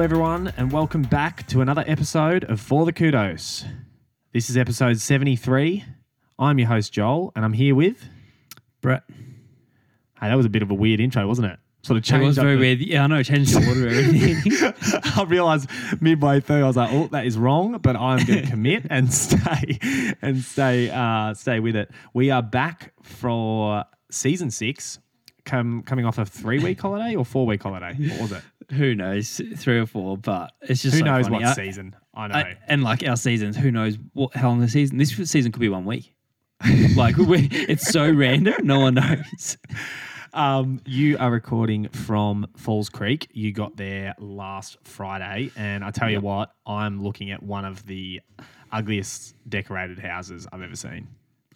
Hello, everyone, and welcome back to another episode of For the Kudos. This is episode 73. I'm your host, Joel, and I'm here with. Brett. Hey, that was a bit of a weird intro, wasn't it? Sort of changed. It was up very the- weird. Yeah, I know. it Changed the order of everything. I realized midway through, I was like, "Oh, that is wrong," but I'm going to commit and stay and stay uh, stay with it. We are back for season six, come coming off a three week holiday or four week holiday. What was it? Who knows? Three or four, but it's just Who so knows funny. what I- season? I know. I- and like our seasons, who knows what how long the season? This season could be one week. like we, it's so random. No one knows. Um, you are recording from Falls Creek. You got there last Friday, and I tell you what, I'm looking at one of the ugliest decorated houses I've ever seen.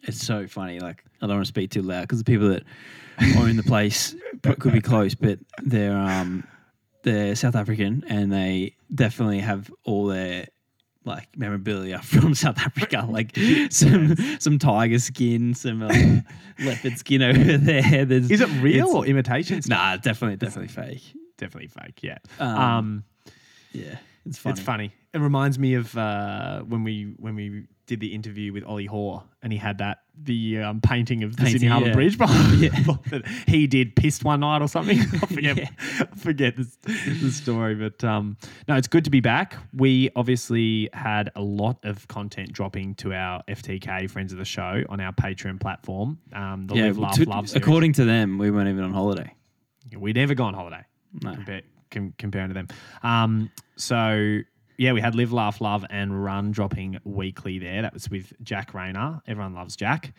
It's so funny. Like I don't want to speak too loud because the people that own the place could be close, but they're um they're South African and they definitely have all their like memorabilia from South Africa, like some some tiger skin, some uh, leopard skin over there. There's, Is it real or imitation? Nah, definitely, definitely fake. definitely fake. Yeah. Um, Um, Yeah, it's funny. it's funny. It reminds me of uh, when we when we did the interview with Ollie Hoare, and he had that the um, painting of the Painting, Sydney Harbour yeah. Bridge behind Yeah. he did pissed one night or something. I forget Yeah. I forget the, the story, but um, no, it's good to be back. We obviously had a lot of content dropping to our FTK friends of the show on our Patreon platform. Um, the Yeah, Live Laugh to- Love series. according to them, we weren't even on holiday. we'd never go on holiday No. compare, com- comparing to them. Um, so yeah, we had Live, Laugh, Love, and Run dropping weekly there. That was with Jack Rayner. Everyone loves Jack.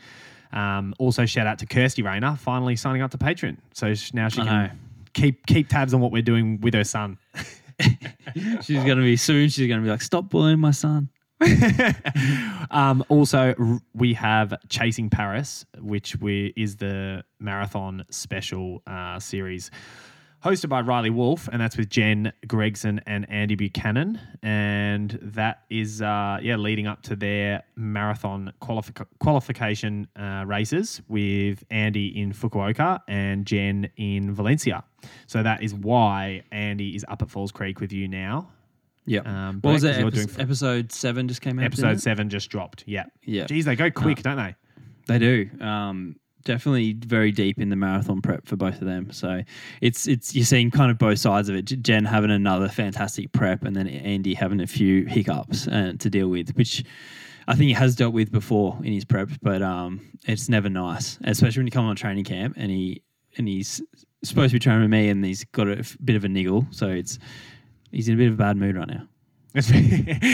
Um, also, shout out to Kirsty Rayner finally signing up to Patreon. So now she I can know. keep keep tabs on what we're doing with her son. She's gonna be soon. She's gonna be like, "Stop bullying my son." um, also, r- we have Chasing Paris, which we, is the marathon special uh, series hosted by Riley Wolf, and that's with Jen Gregson and Andy Buchanan. And that is, uh, yeah, leading up to their marathon qualifi- qualification uh, races with Andy in Fukuoka and Jen in Valencia. So that is why Andy is up at Falls Creek with you now. Yeah. Um, what was it? Episode, doing- episode seven just came out. Episode seven just dropped. Yeah. Yeah, Geez, they go quick, don't they? they do. Um, definitely very deep in the marathon prep for both of them. So it's it's you're seeing kind of both sides of it. Jen having another fantastic prep, and then Andy having a few hiccups uh, to deal with, which. I think he has dealt with before in his prep, but um, it's never nice, especially when you come on training camp and he and he's supposed to be training with me, and he's got a bit of a niggle, so it's he's in a bit of a bad mood right now. It's,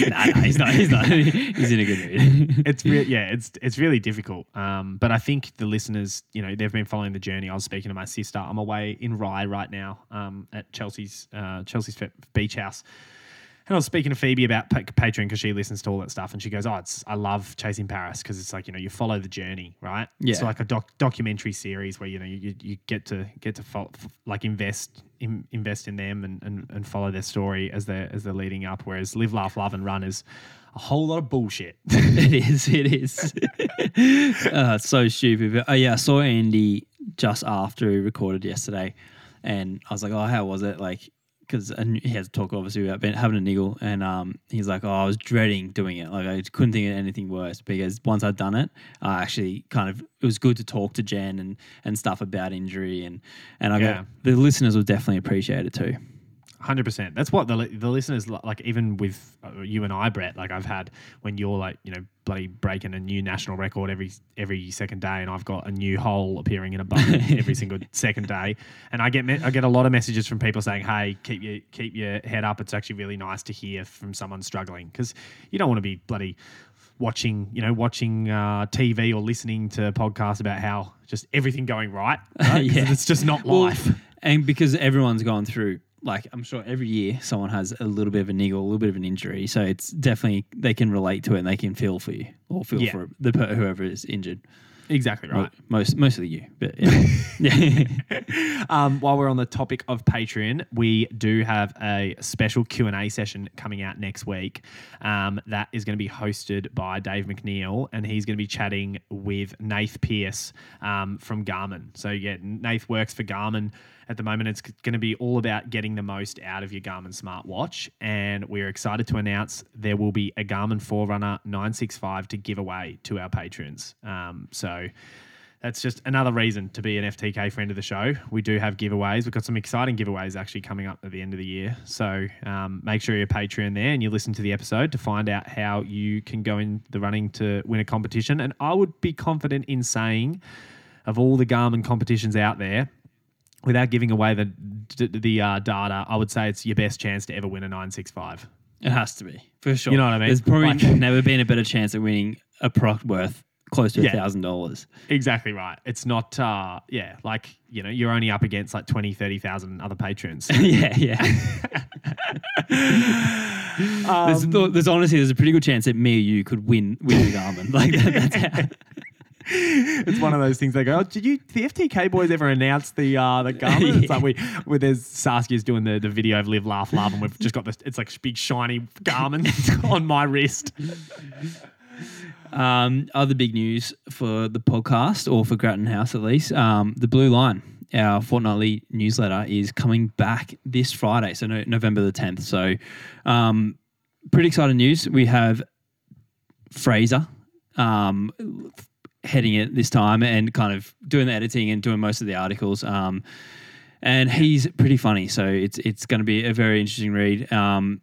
nah, nah, he's not. He's not. he's in a good mood. it's re- yeah, it's it's really difficult. Um, but I think the listeners, you know, they've been following the journey. I was speaking to my sister. I'm away in Rye right now, um, at Chelsea's uh, Chelsea's beach house. And I was speaking to Phoebe about pa- Patreon because she listens to all that stuff, and she goes, "Oh, it's I love Chasing Paris because it's like you know you follow the journey, right? Yeah. It's like a doc- documentary series where you know you, you get to get to fo- f- like invest in, invest in them and, and, and follow their story as they're as they're leading up. Whereas Live, Laugh, Love, and Run is a whole lot of bullshit. it is. It is. uh, so stupid. But, oh yeah, I saw Andy just after he recorded yesterday, and I was like, "Oh, how was it?" Like, because he has to talk obviously about being, having a niggle, and um, he's like, "Oh, I was dreading doing it. Like, I couldn't think of anything worse because once I'd done it, I actually kind of it was good to talk to Jen and and stuff about injury, and and I Yeah. got the listeners will definitely appreciate it too. Hundred percent. That's what the the listeners like. Even with uh, you and I, Brett, like I've had when you're like you know bloody breaking a new national record every every second day, and I've got a new hole appearing in a button every single second day, and I get me- I get a lot of messages from people saying, "Hey, keep your keep your head up." It's actually really nice to hear from someone struggling because you don't want to be bloody watching you know watching uh, TV or listening to podcasts about how just everything going right. right? Yeah. it's just not Well, life. and because everyone's gone through like I'm sure every year someone has a little bit of a niggle, a little bit of an injury. So it's definitely they can relate to it and they can feel for you or feel Yeah. for the whoever is injured. Exactly Well, right. most mostly you, but yeah. yeah. um, while we're on the topic of Patreon, we do have a special Q and A session coming out next week. Um, that is going to be hosted by Dave McNeil, and he's going to be chatting with Nath Pierce um, from Garmin. So yeah, Nath works for Garmin at the moment. It's going to be all about getting the most out of your Garmin smartwatch, and we're excited to announce there will be a Garmin Forerunner 965 to give away to our patrons. Um, so that's just another reason to be an FTK friend of the show. We do have giveaways. We've got some exciting giveaways actually coming up at the end of the year. So um, make sure you're a Patreon there and you listen to the episode to find out how you can go in the running to win a competition. And I would be confident in saying, of all the Garmin competitions out there, without giving away the the uh, data, I would say it's your best chance to ever win a 965. It has to be for sure. You know what I mean? There's probably Like- never been a better chance of winning a product worth close to a thousand dollars. Exactly right. It's not, uh, yeah, like, you know, you're only up against like 20, 30,000 other patrons. yeah, yeah. there's, Um, there's honestly there's a pretty good chance that me or you could win win the Garmin. Like that, that's how. It's one of those things they go, oh, did you, the FTK boys ever announce the, uh, the Garmin? It's like we, where there's Saskia's doing the, the video of Live, Laugh, Love, and we've just got this, it's like big shiny Garmin on my wrist. Um, other big news for the podcast, or for Grattan House at least, um, the Blue Line, our fortnightly newsletter, is coming back this Friday, so no, November the 10th. So, um, pretty exciting news. We have Fraser um, heading it this time and kind of doing the editing and doing most of the articles. Um, and he's pretty funny, so it's it's going to be a very interesting read. Um,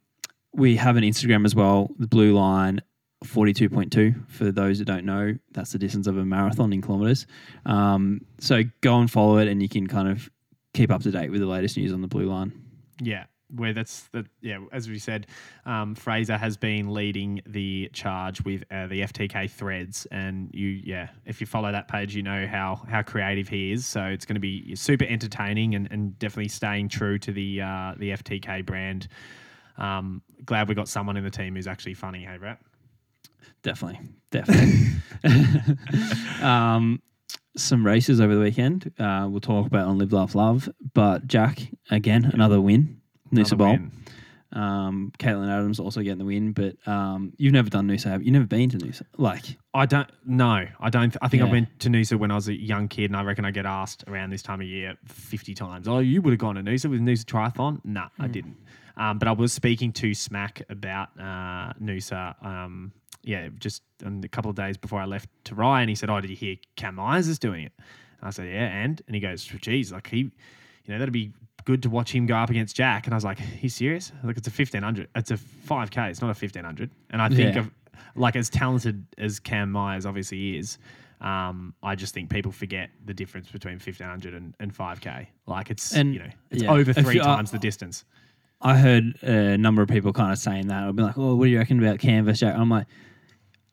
we have an Instagram as well, the Blue Line 42.2 for those that don't know that's the distance of a marathon in kilometers. Um, so go and follow it and you can kind of keep up to date with the latest news on the blue line. Yeah, where that's the yeah. As we said, um, Fraser has been leading the charge with uh, the FTK threads, and you yeah, if you follow that page, you know how how creative he is. So it's going to be super entertaining and, and definitely staying true to the uh, the FTK brand. Um, glad we got someone in the team who's actually funny. Hey, Brett. definitely definitely um, some races over the weekend uh, we'll talk about on live laugh love but jack again another win noosa Bolt um, Caitlin Adams also getting the win but um, you've never done Noosa have you? you've never been to Noosa like I don't no, I don't. I think I Yeah. went to Noosa when I was a young kid, and I reckon I get asked around this time of year fifty times. Oh, you would have gone to Noosa with Noosa Triathlon? Nah, I didn't. Um, but I was speaking to Smack about uh, Noosa. Um, yeah, just on a couple of days before I left to Rye, and he said, "Oh, did you hear Cam Myers is doing it?" And I said, "Yeah," and and he goes, "Geez, like he, you know, that'd be." Good to watch him go up against Jack, and I was like, "He's serious? Like it's a fifteen hundred. It's a five k. It's not a fifteen hundred. And I think Yeah. of like as talented as Cam Myers obviously is, um, I just think people forget the difference between 1500 and, and 5k. Like it's, And- you know, it's yeah. over three you times the distance. I heard a number of people kind of saying that. I'll be like, "Oh, what do you reckon about Canvas Jack?" I'm like,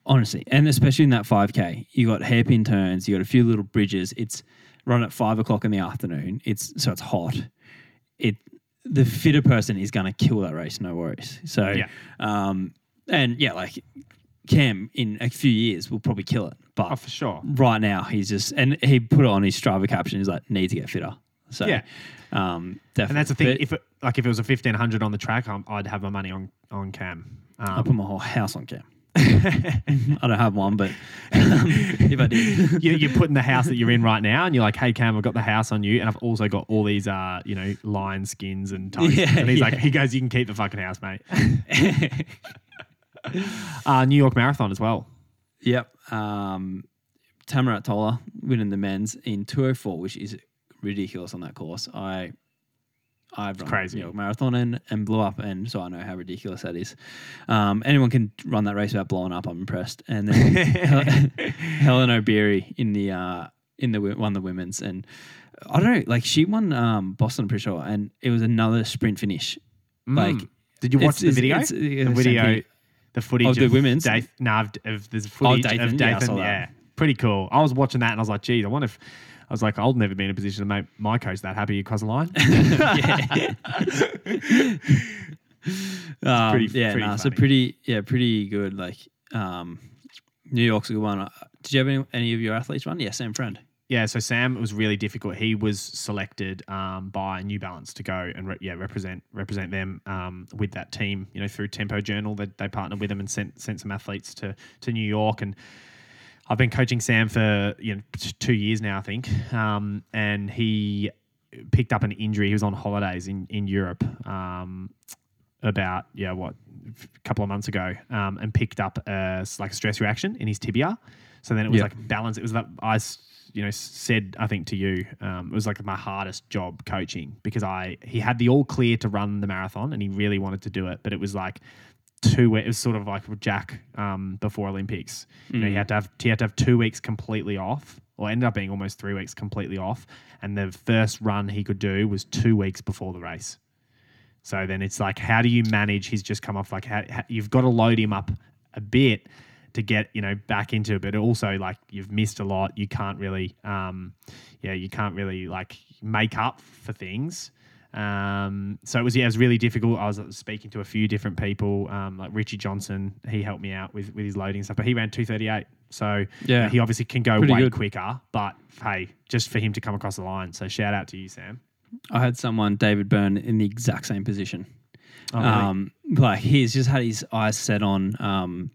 honestly, and especially in that 5K, you got hairpin turns, you got a few little bridges. It's run at five o'clock in the afternoon. It's so it's hot. It the fitter person is going to kill that race, no worries. So, Yeah. um, and yeah, like Cam in a few years will probably kill it, but Oh, for sure. right now he's just and he put it on his Strava caption. He's like, need to get fitter. So Yeah. um, definitely. And that's the thing. But if it, like if it was a 1500 on the track, i I'd have my money on, on Cam. I Um, put my whole house on Cam. I don't have one, but um, if I did, you, you're putting the house that you're in right now, and you're like, "Hey Cam, I've got the house on you, and I've also got all these, uh, you know, lion skins and toasts." Yeah, and he's like, "He goes, you can keep the fucking house, mate." uh, New York Marathon as well. yep. Um, Tamirat Tola winning the men's in 204, which is ridiculous on that course. I I've run crazy. New York Marathon and, and blew up, and so I know how ridiculous that is. Um, anyone can run that race without blowing up. I'm impressed. And then Hellen Obiri in the uh, in the won the women's, and I don't know, like she won um, Boston, I'm pretty sure, and it was another sprint finish. Like, Mm. did you watch the video? it's- the it's same video, the footage Of the women's? Dath- no, of, of there's footage Dathan? of Yeah, I Dathan. saw Yeah, pretty cool. I was watching that and I was like, geez, I wonder if. I was like, I'll never be in a position to make my coach that happy across the line. Um, pretty- yeah, pretty nah, so pretty, yeah, pretty good. Like um, New York's a good one. Did you have any, any of your athletes run? Yeah, Sam Friend. Yeah, so Sam it was really difficult. He was selected um, by New Balance to go and re- yeah represent represent them um, with that team. You know, through Tempo Journal, they, they partnered with them and sent sent some athletes to to New York. And I've been coaching Sam for you know t- two years now, I think. Um, and he picked up an injury. He was on holidays in in Europe um, about yeah what a couple of months ago, um, and picked up a, like a stress reaction in his tibia. So then it was Yep. like balance. It was that I, you know, said I think to you, um, it was like my hardest job coaching because I he had the all clear to run the marathon and he really wanted to do it, but it was like two. It was sort of like Jack um, before Olympics. You know, he had to have he had to have two weeks completely off, or ended up being almost three weeks completely off. And the first run he could do was two weeks before the race. So then it's like, how do you manage? He's just come off like, how, how, you've got to load him up a bit to get you know back into it, but also like you've missed a lot. You can't really, um, yeah, you can't really like make up for things. Um, so it was yeah, it was really difficult. I was uh, speaking to a few different people, um, like Richie Johnson. He helped me out with with his loading stuff, but he ran two thirty eight. So Yeah. he obviously can go Pretty way good. quicker. But hey, just for him to come across the line. So shout out to you, Sam. I had someone, David Byrne, in the exact same position. Oh, really? Um, like he's just had his eyes set on um,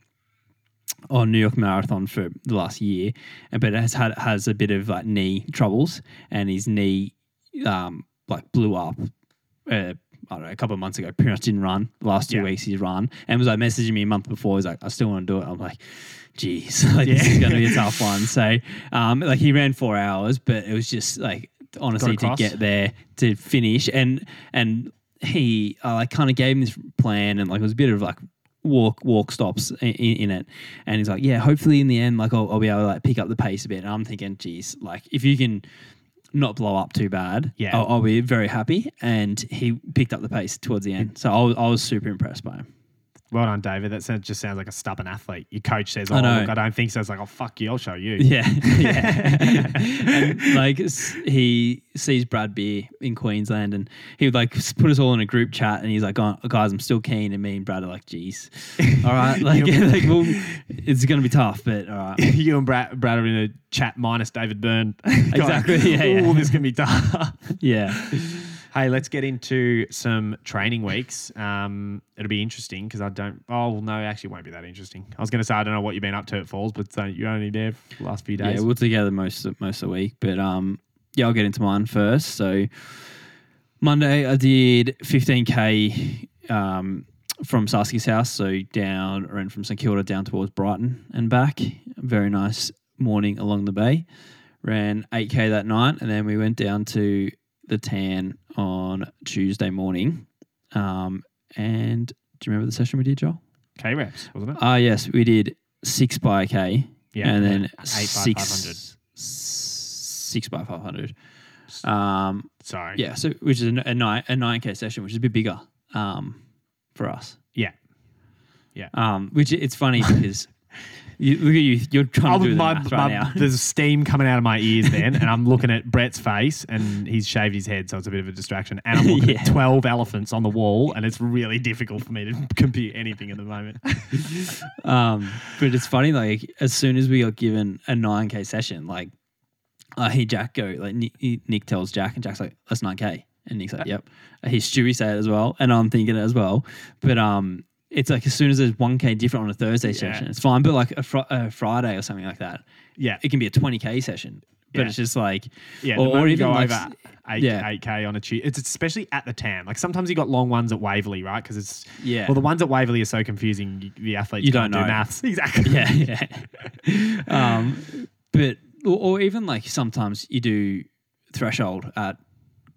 on New York Marathon for the last year, but has had has a bit of like knee troubles, and his knee um, like blew up. Uh, I don't know, a couple of months ago, pretty much didn't run. The last two Yeah. weeks he's run, and was like messaging me a month before. He's like, "I still want to do it." I'm like, "Geez, like this is going to be a tough one." So, um, like he ran four hours, but it was just like honestly to get there to finish, and and he uh, like kind of gave him this plan, and like it was a bit of like walk walk stops in, in it, and he's like, "Yeah, hopefully in the end, like I'll, I'll be able to like pick up the pace a bit." And I'm thinking, "Geez, like if you can." Not blow up too bad. Yeah. I'll, I'll be very happy. And he picked up the pace towards the end, so I was, I was super impressed by him. Well done, David. That sounds, just sounds like a stubborn athlete. Your coach says, "Oh, I know. look, I don't think so." It's like, "Oh, fuck you. I'll show you." Yeah, yeah. and like he sees Brad Beer in Queensland, and he would like put us all in a group chat, and he's like, oh, "Guys, I'm still keen." And me and Brad are like, "Geez, all right, like, like well, it's gonna be tough, but all right." you and Brad, Brad are in a chat minus David Byrne. Exactly, yeah, yeah. Oh, this can be tough. Yeah, hey, let's get into some training weeks. Um, it'll be interesting because I don't. Oh well, no, actually, it won't be that interesting. I was going to say I don't know what you've been up to at Falls, but uh, you're only there for the last few days. yeah, we're together most of, most of the week, but um, yeah, I'll get into mine first. So Monday, I did 15k um, from Saski's house, so down, ran from St Kilda down towards Brighton and back. Very nice morning along the bay. Ran 8k that night, and then we went down to the tan on Tuesday morning. Um, and do you remember the session we did, Joel? K reps, wasn't it? Ah, yes, we did six by a k, Yeah, and then eight by six, 500. six by five hundred. Um, Sorry. yeah, so which is a, a nine a nine k session, which is a bit bigger um, for us. Yeah. Yeah. Um, which it's funny because you, look at you, you're trying Oh, to do the my, math my- right now. there's steam coming out of my ears then, and I'm looking at Brett's face, and he's shaved his head, so it's a bit of a distraction. And I'm looking Yeah. at 12 elephants on the wall, and it's really difficult for me to compute anything at the moment. Um, but it's funny, like as soon as we got given a nine k session, like I hear Jack go, like Nick, Nick tells Jack, and Jack's like, "That's nine k," and Nick's like, "Yep." I hear Stewie say it as well, and I'm thinking it as well. But um, it's like as soon as there's one k different on a Thursday session, it's fine. But like a, fr- a Friday or something like that, yeah. it can be a twenty k session. But Yeah. it's just like, Yeah, or, or even go like, over eight, yeah. 8K on a Tuesday, it's especially at the tan. Like sometimes you got long ones at Waverley, right? Because it's, yeah, well, the ones at Waverley are so confusing, the athletes You can't don't do know. maths. Exactly. yeah, yeah. um, but or, or even like sometimes you do threshold at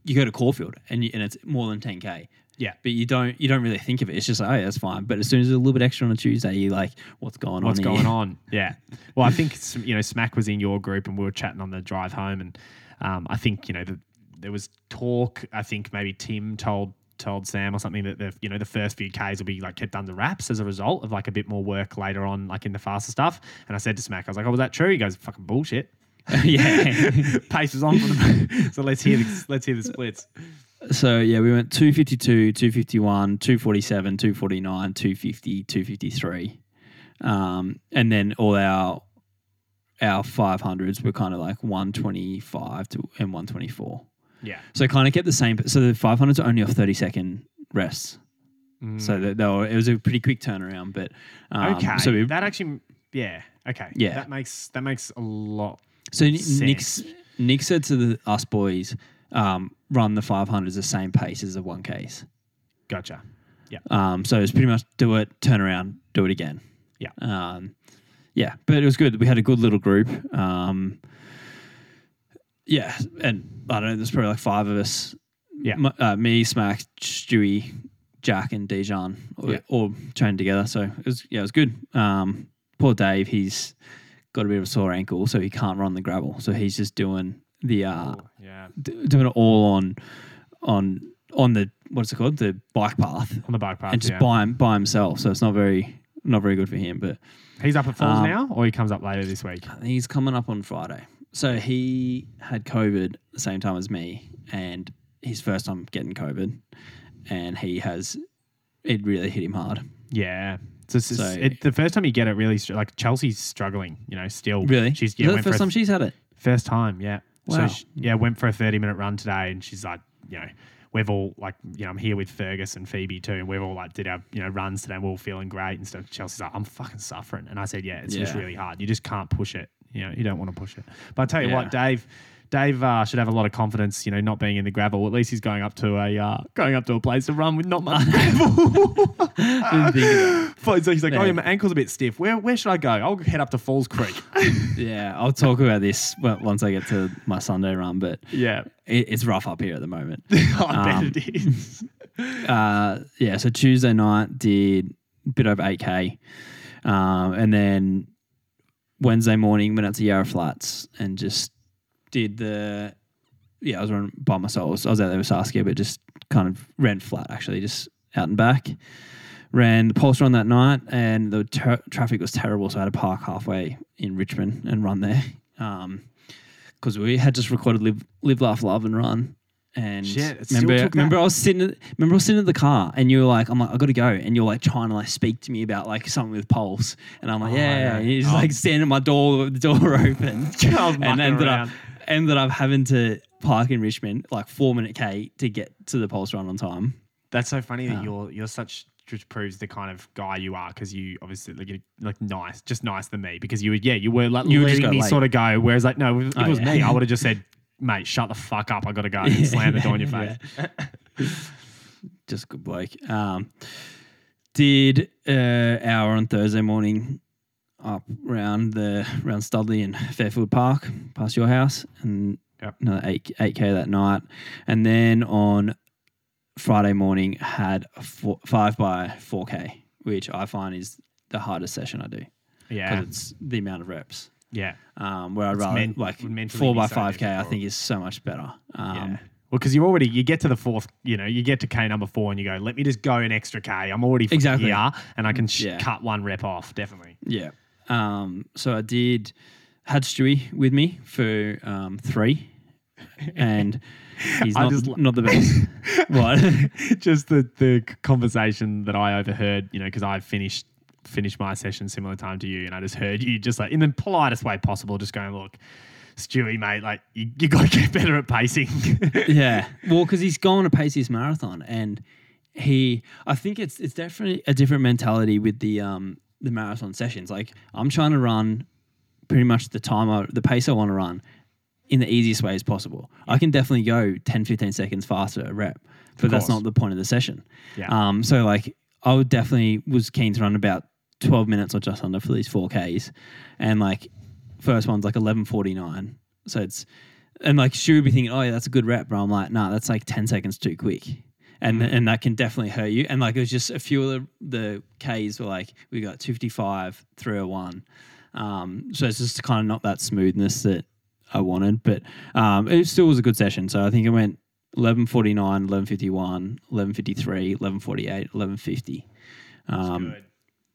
you go to Caulfield and you, and it's more than ten k. Yeah. but you don't you don't really think of it. It's just like, oh, yeah, that's fine. But as soon as there's a little bit extra on a Tuesday, you're like, what's going on? What's on? going here? on? Yeah. Well, I think, you know, Smack was in your group and we were chatting on the drive home. And um, I think, you know, the, there was talk. I think maybe Tim told told Sam or something that the you know the first few Ks will be like kept under wraps as a result of like a bit more work later on, like in the faster stuff. And I said to Smack, I was like, "Oh, was that true?" He goes, "Fucking bullshit." yeah. Pace was on for the so let's hear the, let's hear the splits. So yeah, we went 252, 251, 247, 249, 250, 253. Um, and then all our our 500s were kind of like 125 to and 124. Yeah. So kind of kept the same. So the 500s are only off 30 second rests. So that they were, it was a pretty quick turnaround. But um, okay. so we, that actually, yeah. Okay. Yeah. That makes that makes a lot. So Nick, sense. Nick said to the, us boys, um, run the 500s the same pace as the 1Ks. Gotcha. Yeah. Um, so it's pretty much do it, turn around, do it again. Yeah. Um, yeah, but it was good. We had a good little group. Um, yeah, and I don't know, there's probably like five of us. Yeah. M- uh, me, Smack, Stewie, Jack, and Dijon all, Yeah. all trained together. So it was yeah, it was good. Um, poor Dave, he's got a bit of a sore ankle, so he can't run the gravel. So he's just doing the uh, Yeah. d- doing it all on on on the what's it called the bike path On the bike path. and just yeah. by him, by himself. So it's not very not very good for him. But He's up at Falls Um, now, or he comes up later this week. he's coming up on Friday. So he had COVID the same time as me, and his first time getting COVID, and he has it really hit him hard. Yeah. So, it's- So- it, the first time you get it, really, like Chelsea's struggling. You know, still. Really, She's yeah the first a time she's had it. First time, yeah. Wow. So she, yeah, went for a thirty minute run today, and she's like, you know, we've all like, you know, I'm here with Fergus and Phoebe too, and we've all like did our you know runs today. and We're all feeling great and stuff. Chelsea's like, I'm fucking suffering, and I said, yeah, it's just really hard. You just can't push it. You know, you don't want to push it. But I tell you Yeah. what, Dave. Dave uh, should have a lot of confidence, you know, not being in the gravel. At least he's going up to a uh, going up to a place to run with not much gravel. Didn't think of so he's like, oh, Yeah. yeah, my ankle's a bit stiff. Where where should I go? I'll head up to Falls Creek. Yeah, I'll talk about this once I get to my Sunday run, but yeah, it, it's rough up here at the moment. I Um, bet it is. uh, yeah, so Tuesday night did a bit over 8K. Um, and then Wednesday morning went out to Yarra Flats and just did the. Yeah, I was running by myself. I was, I was out there with Saskia, but just kind of ran flat actually, just out and back. Ran the pulse run that night, and the ter- traffic was terrible, so I had to park halfway in Richmond and run there. Um, because we had just recorded live, live, laugh, love, and run. And Shit, it remember, that- remember, I was sitting. Remember, I was sitting in the car, and you were like, "I'm like, I got to go," and you're like trying to like speak to me about like something with pulse, and I'm like, Oh, "Yeah," yeah. and you're just Oh. like standing at my door with the door open, I was mucking and ended around. up ended up having to park in Richmond like four minute k to get to the pulse run on time. That's so funny that Uh, you're you're such just proves the kind of guy you are because you obviously like, like nice, just nice than me because you were yeah you were like You would just letting go me late. sort of go. Whereas like no, if it Oh, was yeah. me, I would have just said, mate, shut the fuck up. I got to go and slam the door in your face. just good bloke. Um, did uh, hour on Thursday morning up around the around Studley and Fairfield Park, past your house, and Yep. another eight eight k that night, and then on Friday morning had a four, five by four k, which I find is the hardest session I do Yeah, because it's the amount of reps. yeah, Um, where I'd It's rather men- like four by five k, I think is so much better. Um, yeah. Well, because you already you get to the fourth, you know, you get to K number four, and you go, let me just go an extra K. I'm already Exactly. here, and I can sh- Yeah. cut one rep off. Definitely. Yeah. Um, so I did had Stewie with me for um, three, and he's not, just not the best. what? just the the conversation that I overheard, you know, because I finished finished my session similar time to you, and I just heard you just like in the politest way possible, just going, "Look, Stewie, mate, like you, you got to get better at pacing." yeah. Well, because he's going to pace his marathon, and he, I think it's it's definitely a different mentality with the um the marathon sessions. Like I'm trying to run pretty much the time I, the pace I want to run in the easiest way as possible. I can definitely go 10, 15 seconds faster a rep, but that's not the point of the session. yeah, Um, so like I would definitely was keen to run about twelve minutes or just under for these four Ks, and like first one's like eleven forty nine. So it's and like she would be thinking, oh yeah, that's a good rep, but I'm like, nah, that's like ten seconds too quick. And, Mm. and that can definitely hurt you. And like it was just a few of the, the Ks were like we got 255, 301. Um, so it's just kind of not that smoothness that I wanted, but um, it still was a good session. So I think it went 1149, 1151, 1153, 1148, 1150. Um, good,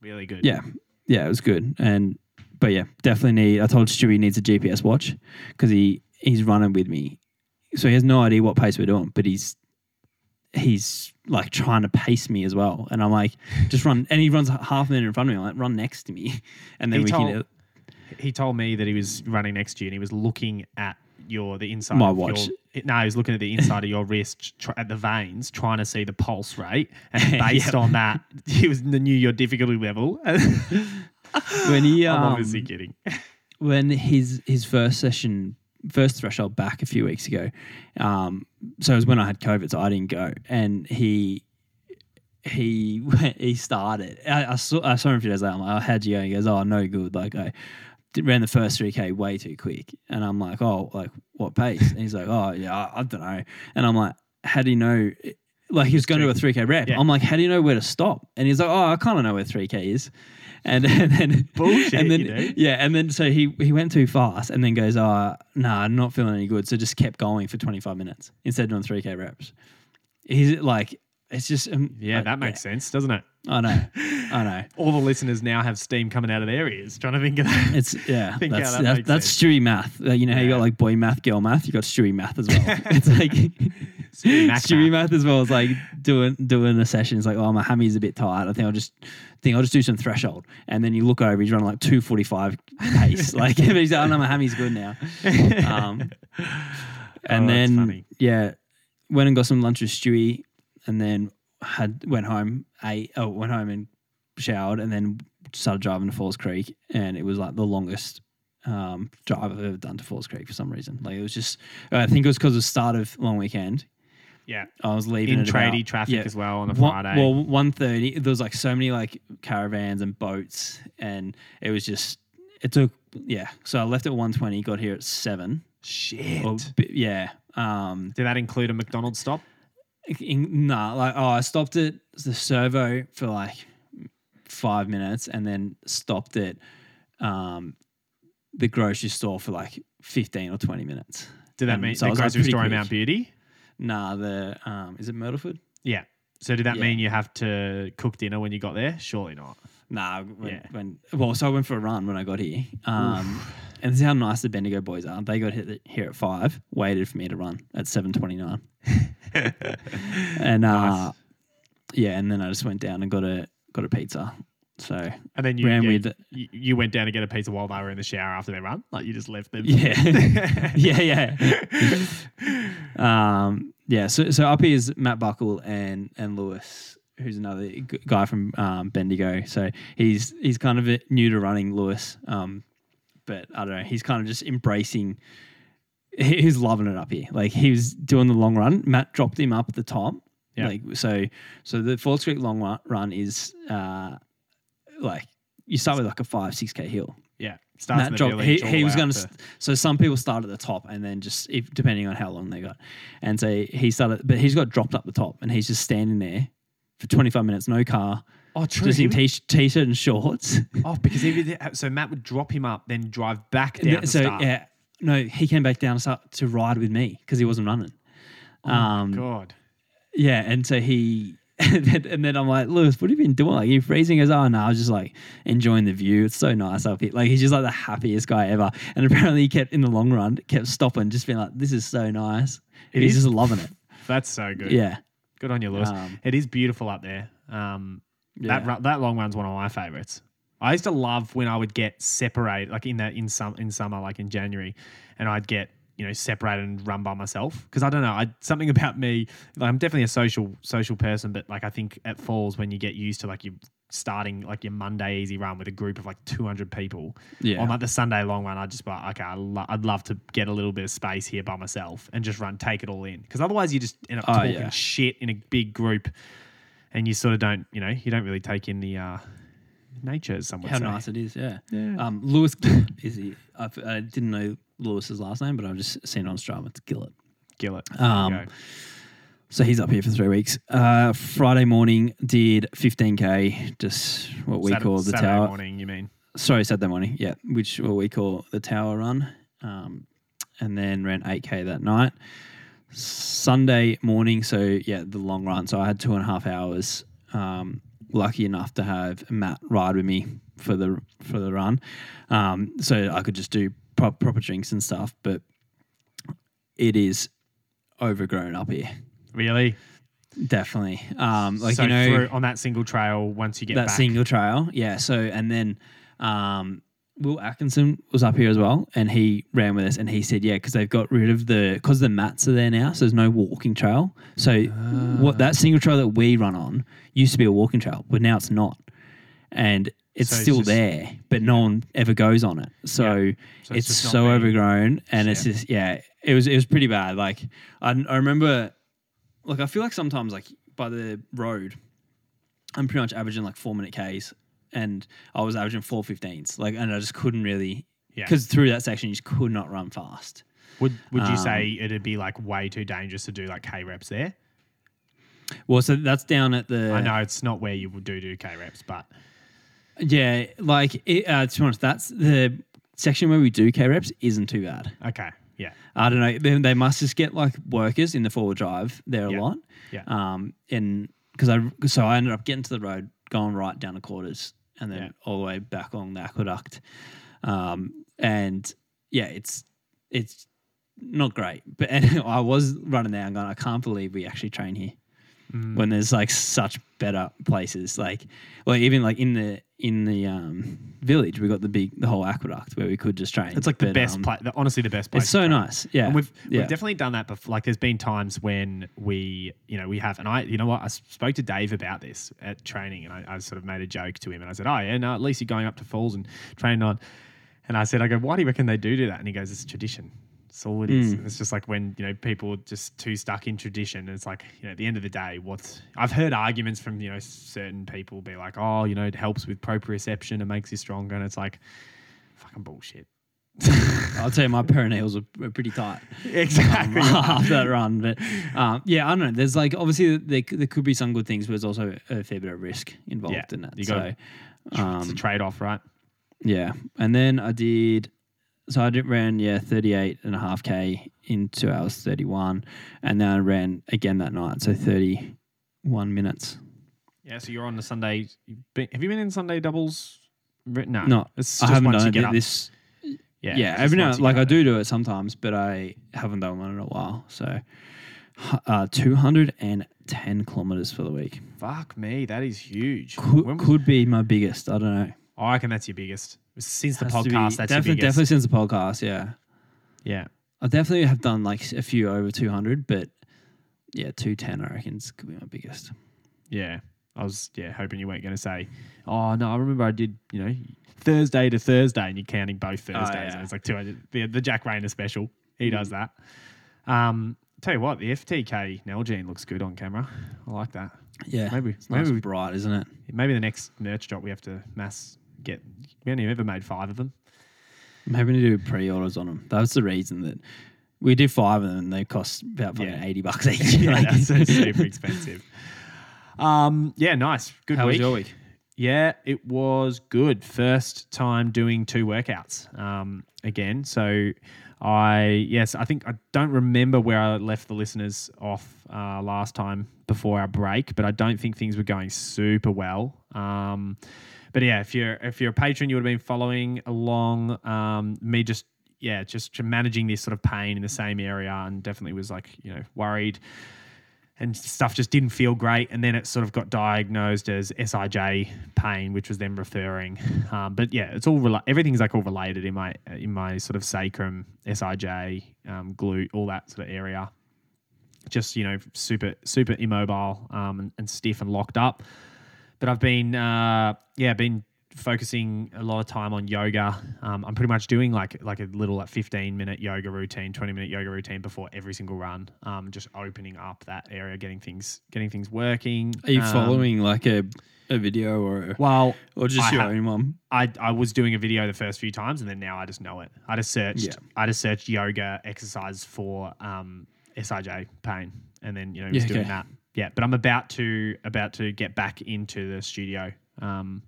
really good. yeah, yeah, it was good. And but yeah, definitely need. I told Stewie he needs a GPS watch because he he's running with me, so he has no idea what pace we're doing, but he's he's like trying to pace me as well. And I'm like, just run, and he runs half a minute in front of me. I'm like, run next to me, and then He we told- can. he told me that he was running next to you and he was looking at your the inside My of watch. Your, no, he was looking at the inside of your wrist tr- at the veins, trying to see the pulse rate, and based Yep. on that, he was the knew your difficulty level. when he I'm um, obviously kidding. when his his first session first threshold back a few weeks ago. Um so it was when i had covid so i didn't go. And he he he started. I, I saw i saw him a few days later. I'm like oh, how'd you go? He goes oh no good. Like i ran the first 3k way too quick. And i'm like oh like what pace? And he's like oh yeah i, I don't know. And i'm like how do you know? Like he was going to do a 3k rep. Yeah. i'm like how do you know where to stop? And he's like oh i kind of know where 3k is and, and then Bullshit, and then you know? yeah, and then so he he went too fast, and then goes, "Oh, no, I'm not feeling any good." So just kept going for 25 minutes instead of doing 3k reps. He's like, it's just um, Yeah, like, that makes sense, doesn't it? I know, I know. All the listeners now have steam coming out of their ears trying to think of that. It's yeah, Think that's that that that's sense. Stewie math. Uh, you know how you got like boy math, girl math. You got Stewie math as well. it's like Stewie Mac Stewie math. as well. It's like doing doing a session. It's like, oh, my hammy's a bit tight. I think I'll just think I'll just do some threshold, and then you look over, he's running like two forty five pace. like he's like, oh no, my hammy's good now. Um, and Oh, then yeah, went and got some lunch with Stewie, and then had went home, ate, oh, went home and showered, and then started driving to Falls Creek, and it was like the longest um, drive I've ever done to Falls Creek for some reason. Like it was just, I think it was because of the start of long weekend. Yeah. I was leaving In at about- tradie traffic yeah, as well on a one- Friday. Well, one thirty. There was like so many like caravans and boats, and it was just it took yeah. So I left at one twenty, got here at seven. Shit. Or, bi- yeah. Um, Did that include a McDonald's stop? in, nah, like oh, I stopped at the servo for like five minutes, and then stopped at um, the grocery store for like fifteen or twenty minutes. Did that Um, mean so I the was, like, grocery pretty store in quick. Mount Beauty? Nah, the um, is it Myrtleford? Yeah. So did that Yeah. mean you have to cook dinner when you got there? Surely not. Nah, when, Yeah. when well, so I went for a run when I got here. Um, and this is how nice the Bendigo boys are. They got hit here at five, waited for me to run at seven twenty nine, and uh, Nice. yeah, and then I just went down and got a got a pizza. So And then you, Ran yeah, with- you you went down to get a pizza while they were in the shower after their run. Like you just left them. yeah, yeah, yeah, um, yeah. So so up here is Matt Buckle and and Lewis. Who's another guy from um, Bendigo? So he's he's kind of new to running, Lewis. Um, but I don't know. He's kind of just embracing. he- He's loving it up here. Like he was doing the long run. Matt dropped him up at the top. Yeah. Like so. So the Falls Creek long run- run is uh, like you start with like a five six k hill. Yeah. Starts in Matt the dropped. He, he was going to. So some people start at the top and then just if, depending on how long they got, and so he started, but he's got dropped up the top and he's just standing there for 25 minutes, no car, Oh, true. just in t- t-shirt and shorts. oh, because he so Matt would drop him up, then drive back down so start. yeah, no, he came back down to, to ride with me because he wasn't running. Oh, um, God. Yeah, and so he. And then, and then I'm like, Lewis, what have you been doing? Like, you're freezing? Goes, oh, no, I was just like enjoying the view. It's so nice up here. Like, he's just like the happiest guy ever. And apparently, he kept in the long run, kept stopping, just being like, this is so nice. It he's is. just loving it. That's so good. Yeah. Good on you, Lewis. Um, it is beautiful up there. Um, yeah. That that long run's one of my favorites. I used to love when I would get separated, like in that in some in summer, like in January, and I'd get you know separated and run by myself because I don't know, I something about me. Like I'm definitely a social social person, but like I think at falls when you get used to like you starting like your Monday easy run with a group of like 200 people Yeah. on like the Sunday long run, I'd just like, okay, I lo- I'd love to get a little bit of space here by myself and just run, take it all in. Because otherwise, you just end up Oh, talking yeah. shit in a big group, and you sort of don't, you know, you don't really take in the uh, nature, as some How say. nice it is, yeah. Yeah. Um, Lewis is he? I've, I didn't know Lewis's last name, but I've just seen it on Strava. It's Gillett. Gillett. Um, go. So he's up here for three weeks. Uh, Friday morning did 15k, just what we Saturday, call the Saturday tower. morning. You mean? Sorry, Saturday morning. Yeah, which what we call the tower run. Um, and then ran 8k that night. Sunday morning, so yeah, the long run. So I had two and a half hours. Um, lucky enough to have Matt ride with me for the for the run, um, so I could just do pro- proper drinks and stuff. But it is overgrown up here, Really? definitely. Um, like so you know, through, on that single trail, once you get that back, single trail. Yeah. So and then um, Will Atkinson was up here as well, and he ran with us, and he said, yeah, because they've got rid of the because the mats are there now, so there's no walking trail. So what that single trail that we run on used to be a walking trail, but now it's not, and it's So it's still just- there, but no one ever goes on it. So, So it's it's, so overgrown, and it's just yeah, it was it was pretty bad. Like I, I remember, like I feel like sometimes like by the road, I'm pretty much averaging like four minute Ks, and I was averaging four 15s. Like, and I just couldn't really Yeah. because through that section you just could not run fast. Would Would you Um, say it'd be like way too dangerous to do like K reps there? Well, so that's down at the I know it's not where you would do do K reps, but yeah, like it, uh, to be honest, that's the section where we do K reps isn't too bad. okay, yeah, I don't know. They, they must just get like workers in the forward drive there a lot. Yeah. Um, and because I so I ended up getting to the road, going right down the quarters, and then Yeah. all the way back along the aqueduct. Um, and yeah, it's it's not great. But I was running there and going, I can't believe we actually train here Mm. when there's like such better places. Like, well, even like in the in the um, village, we got the big the whole aqueduct where we could just train. it's like the But, best um, place. Honestly, the best place. It's so nice. Yeah, And we've yeah. we've definitely done that before. Like, there's been times when we, you know, we have, and I, you know what, I spoke to Dave about this at training, and I, I sort of made a joke to him, and I said, "Oh yeah, no, at least you're going up to falls and training on." And I said, "I go, why do you reckon they do do that?" And he goes, "It's tradition. That's all it is. Mm. It's just like when you know people are just too stuck in tradition. And it's like you know, at the end of the day, what's I've heard arguments from you know certain people be like, "Oh, you know, it helps with proprioception, it makes you stronger," and it's like, fucking bullshit. I'll tell you, my peroneals are, are pretty tight exactly. um, after that run. But um, yeah, I don't know. There's like obviously there, there could be some good things, but there's also a fair bit of risk involved Yeah, in that. you so gotta- it's a um, trade off, right? yeah, and then I did. So I did ran yeah 38 and a half k in two hours 31, and then I ran again that night, so 31 minutes. Yeah, so you're on the Sunday. been- have you been in Sunday doubles? No, No, It's I haven't done it this. Yeah, Yeah, every now like I do do it sometimes, but I haven't done one in a while. So, uh, two hundred and ten kilometers for the week Fuck me, that is huge. could, could be my biggest. I don't know. I reckon that's your biggest since the Has to be- podcast. That's definitely, definitely since the podcast. Yeah, Yeah, I definitely have done like a few over two hundred, but yeah, two ten I reckon is- could be my biggest. yeah. I was yeah hoping you weren't going to say, oh no, I remember I did you know Thursday to Thursday, and you're counting both Thursdays, yeah. and it's like 200. The, the Jack Rayner special, he does that. Um, tell you what, the FTK Nalgene looks good on camera. I like that. Yeah, Maybe it's maybe nice we bright, isn't it? Maybe the next merch drop we have to mass get. We only ever made five of them. I'm hoping to do pre-orders on them. That's the reason that we did five of them. and They cost about fucking Yeah. eighty bucks each. yeah, Like- that's so super expensive. Um, yeah, nice. Good How week. was your week? Yeah, it was good. First time doing two workouts um, again. So I yes, I think I don't remember where I left the listeners off uh, last time before our break, but I don't think things were going super well. Um, but yeah, if you're if you're a patron, you would have been following along. Um, me just yeah, just managing this sort of pain in the same area, and definitely was like you know worried and stuff just didn't feel great. And then it sort of got diagnosed as SIJ pain, which was then referring. Um, but yeah, it's all rela- everything's like all related in my in my sort of sacrum, SIJ, um, glute, all that sort of area. Just you know, super super immobile um, and, and stiff and locked up. But I've been uh, yeah, been focusing a lot of time on yoga. Um, I'm pretty much doing like like a little like 15 minute yoga routine, 20 minute yoga routine before every single run. Um, just opening up that area, getting things getting things working. Are you Um, following like a, a video or Well, or just I your ha- own one? I, I was doing a video the first few times and then now I just know it. I just searched Yeah. I just searched yoga exercise for um, SIJ pain and then you know Yeah, was doing okay. that. Yeah, but I'm about to about to get back into the studio. Um,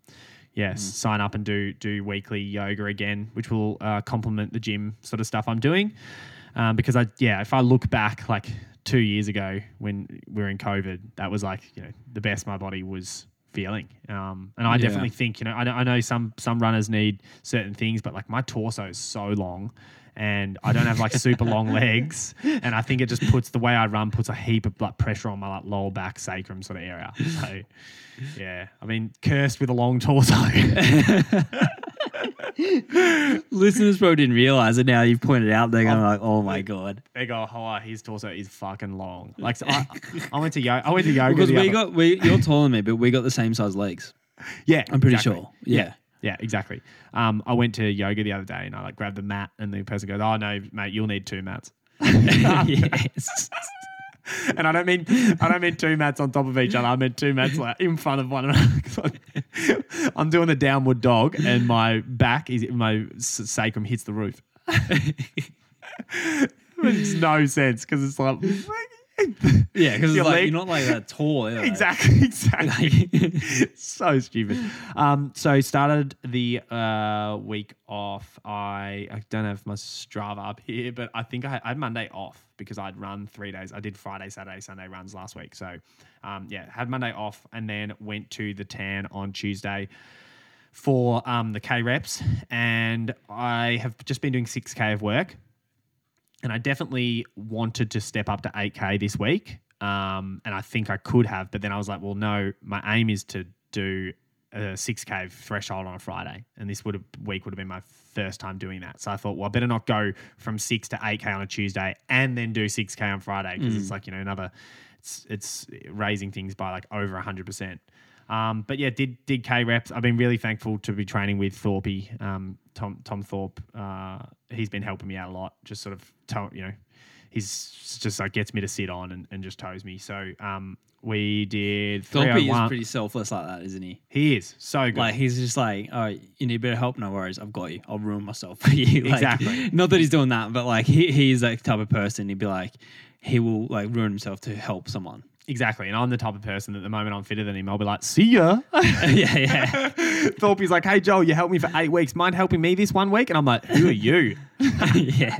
yes, Mm. sign up and do do weekly yoga again, which will uh, complement the gym sort of stuff I'm doing. Um, because I yeah, if I look back like two years ago when we were in COVID, that was like you know the best my body was feeling. Um, and I Yeah. definitely think you know I, know- I know some some runners need certain things, but like my torso is so long. And I don't have like super long legs, and I think it just puts the way I run puts a heap of like pressure on my like lower back sacrum sort of area. So, yeah, I mean, cursed with a long torso. Listeners probably didn't realize it. Now you've pointed out. They're going like, "Oh my god!" They go, oh, his torso is fucking long. Like so I, I went to yoga. I went to yoga Because we other- got we you're taller than me, but we got the same size legs. yeah, I'm pretty exactly. sure. Yeah. Yeah, exactly. Um, I went to yoga the other day and I like grabbed the mat and the person goes, "Oh no, mate, you'll need two mats." yes. And I don't mean I don't mean two mats on top of each other. I meant two mats like in front of one another. I'm doing the downward dog and my back is my sacrum hits the roof. it Makes no sense because it's like Yeah, because like, leg- you're not like that tall. either. exactly, exactly. so stupid. Um, so started the uh, week off. I I don't have my Strava up here, but I think I had, I had Monday off because I'd run three days. I did Friday, Saturday, Sunday runs last week. So um, yeah, had Monday off and then went to the tan on Tuesday for um, the K reps, and I have just been doing six K of work and I definitely wanted to step up to 8K this week. Um, and I think I could have, but then I was like, well, no, my aim is to do a 6K threshold on a Friday. And this would have, week would have been my first time doing that. So I thought, well, I better not go from 6 to 8K on a Tuesday and then do 6K on Friday because it's like, you know, another, it's, it's raising things by like over 100%. Um, but yeah, did did K reps. I've been really thankful to be training with Thorpe, um, Tom Tom Thorpe. Uh, he's been helping me out a lot. Just sort of tell you know, he's just like gets me to sit on and, and just toes me. So um, we did Thorpe is pretty selfless like that, isn't he? He is so good. Like he's just like, oh, you need a bit of help? No worries, I've got you. I'll ruin myself for you. Like, Exactly. Not that he's doing that, but like he he's that type of person. He'd be like, he will like ruin himself to help someone. Exactly. And I'm the type of person that the moment I'm fitter than him, I'll be like, see ya. yeah, yeah, Thorpe's like, hey Joel, you helped me for eight weeks. Mind helping me this one week? And I'm like, who are you? yeah.